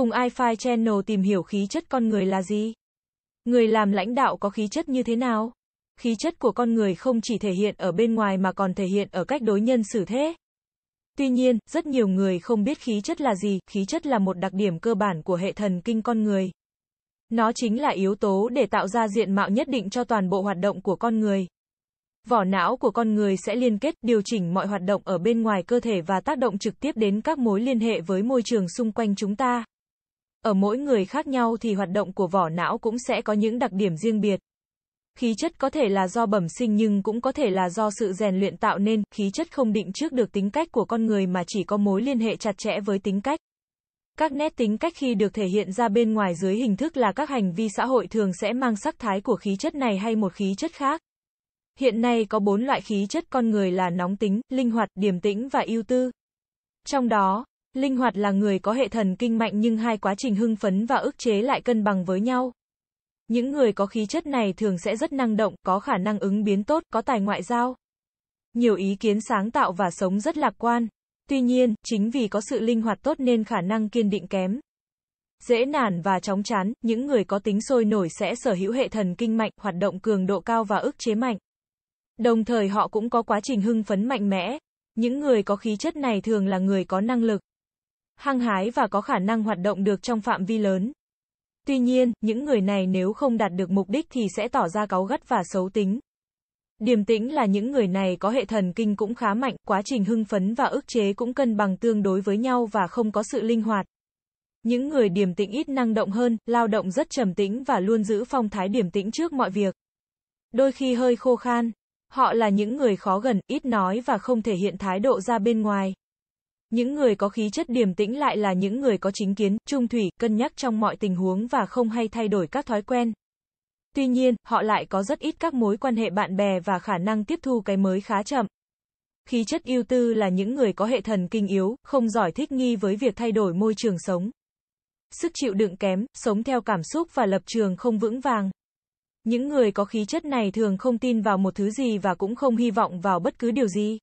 Cùng iFi Channel tìm hiểu khí chất con người là gì? Người làm lãnh đạo có khí chất như thế nào? Khí chất của con người không chỉ thể hiện ở bên ngoài mà còn thể hiện ở cách đối nhân xử thế. Tuy nhiên, rất nhiều người không biết khí chất là gì, khí chất là một đặc điểm cơ bản của hệ thần kinh con người. Nó chính là yếu tố để tạo ra diện mạo nhất định cho toàn bộ hoạt động của con người. Vỏ não của con người sẽ liên kết, điều chỉnh mọi hoạt động ở bên ngoài cơ thể và tác động trực tiếp đến các mối liên hệ với môi trường xung quanh chúng ta. Ở mỗi người khác nhau thì hoạt động của vỏ não cũng sẽ có những đặc điểm riêng biệt. Khí chất có thể là do bẩm sinh nhưng cũng có thể là do sự rèn luyện tạo nên, khí chất không định trước được tính cách của con người mà chỉ có mối liên hệ chặt chẽ với tính cách. Các nét tính cách khi được thể hiện ra bên ngoài dưới hình thức là các hành vi xã hội thường sẽ mang sắc thái của khí chất này hay một khí chất khác. Hiện nay có bốn loại khí chất con người là nóng tính, linh hoạt, điềm tĩnh và ưu tư. Trong đó, linh hoạt là người có hệ thần kinh mạnh nhưng hai quá trình hưng phấn và ức chế lại cân bằng với nhau. Những người có khí chất này thường sẽ rất năng động, có khả năng ứng biến tốt, có tài ngoại giao. Nhiều ý kiến sáng tạo và sống rất lạc quan. Tuy nhiên, chính vì có sự linh hoạt tốt nên khả năng kiên định kém. Dễ nản và chóng chán, những người có tính sôi nổi sẽ sở hữu hệ thần kinh mạnh, hoạt động cường độ cao và ức chế mạnh. Đồng thời họ cũng có quá trình hưng phấn mạnh mẽ. Những người có khí chất này thường là người có năng lực, hăng hái và có khả năng hoạt động được trong phạm vi lớn. Tuy nhiên, những người này nếu không đạt được mục đích thì sẽ tỏ ra cáu gắt và xấu tính. Điềm tĩnh là những người này có hệ thần kinh cũng khá mạnh, quá trình hưng phấn và ức chế cũng cân bằng tương đối với nhau và không có sự linh hoạt. Những người điềm tĩnh ít năng động hơn, lao động rất trầm tĩnh và luôn giữ phong thái điềm tĩnh trước mọi việc. Đôi khi hơi khô khan. Họ là những người khó gần, ít nói và không thể hiện thái độ ra bên ngoài. Những người có khí chất điềm tĩnh lại là những người có chính kiến, trung thủy, cân nhắc trong mọi tình huống và không hay thay đổi các thói quen. Tuy nhiên, họ lại có rất ít các mối quan hệ bạn bè và khả năng tiếp thu cái mới khá chậm. Khí chất ưu tư là những người có hệ thần kinh yếu, không giỏi thích nghi với việc thay đổi môi trường sống. Sức chịu đựng kém, sống theo cảm xúc và lập trường không vững vàng. Những người có khí chất này thường không tin vào một thứ gì và cũng không hy vọng vào bất cứ điều gì.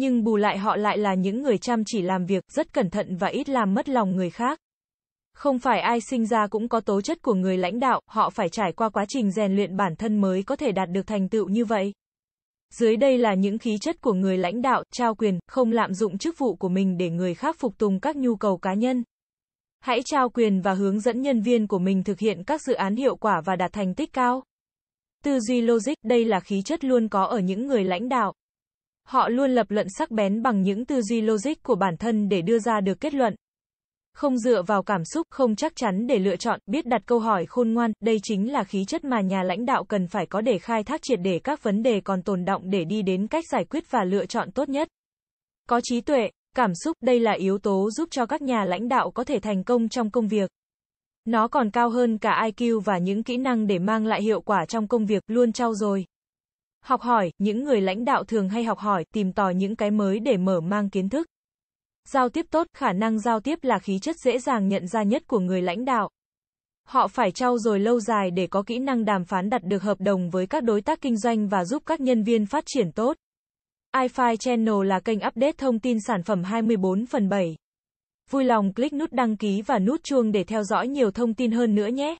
Nhưng bù lại họ lại là những người chăm chỉ làm việc, rất cẩn thận và ít làm mất lòng người khác. Không phải ai sinh ra cũng có tố chất của người lãnh đạo, họ phải trải qua quá trình rèn luyện bản thân mới có thể đạt được thành tựu như vậy. Dưới đây là những khí chất của người lãnh đạo, trao quyền, không lạm dụng chức vụ của mình để người khác phục tùng các nhu cầu cá nhân. Hãy trao quyền và hướng dẫn nhân viên của mình thực hiện các dự án hiệu quả và đạt thành tích cao. Tư duy logic, đây là khí chất luôn có ở những người lãnh đạo. Họ luôn lập luận sắc bén bằng những tư duy logic của bản thân để đưa ra được kết luận. Không dựa vào cảm xúc, không chắc chắn để lựa chọn, biết đặt câu hỏi khôn ngoan, đây chính là khí chất mà nhà lãnh đạo cần phải có để khai thác triệt để các vấn đề còn tồn động để đi đến cách giải quyết và lựa chọn tốt nhất. Có trí tuệ, cảm xúc, đây là yếu tố giúp cho các nhà lãnh đạo có thể thành công trong công việc. Nó còn cao hơn cả IQ và những kỹ năng để mang lại hiệu quả trong công việc, luôn trau dồi. Học hỏi, những người lãnh đạo thường hay học hỏi, tìm tòi những cái mới để mở mang kiến thức. Giao tiếp tốt, khả năng giao tiếp là khí chất dễ dàng nhận ra nhất của người lãnh đạo. Họ phải trau dồi lâu dài để có kỹ năng đàm phán đặt được hợp đồng với các đối tác kinh doanh và giúp các nhân viên phát triển tốt. iFi Channel là kênh update thông tin sản phẩm 24 phần 7. Vui lòng click nút đăng ký và nút chuông để theo dõi nhiều thông tin hơn nữa nhé.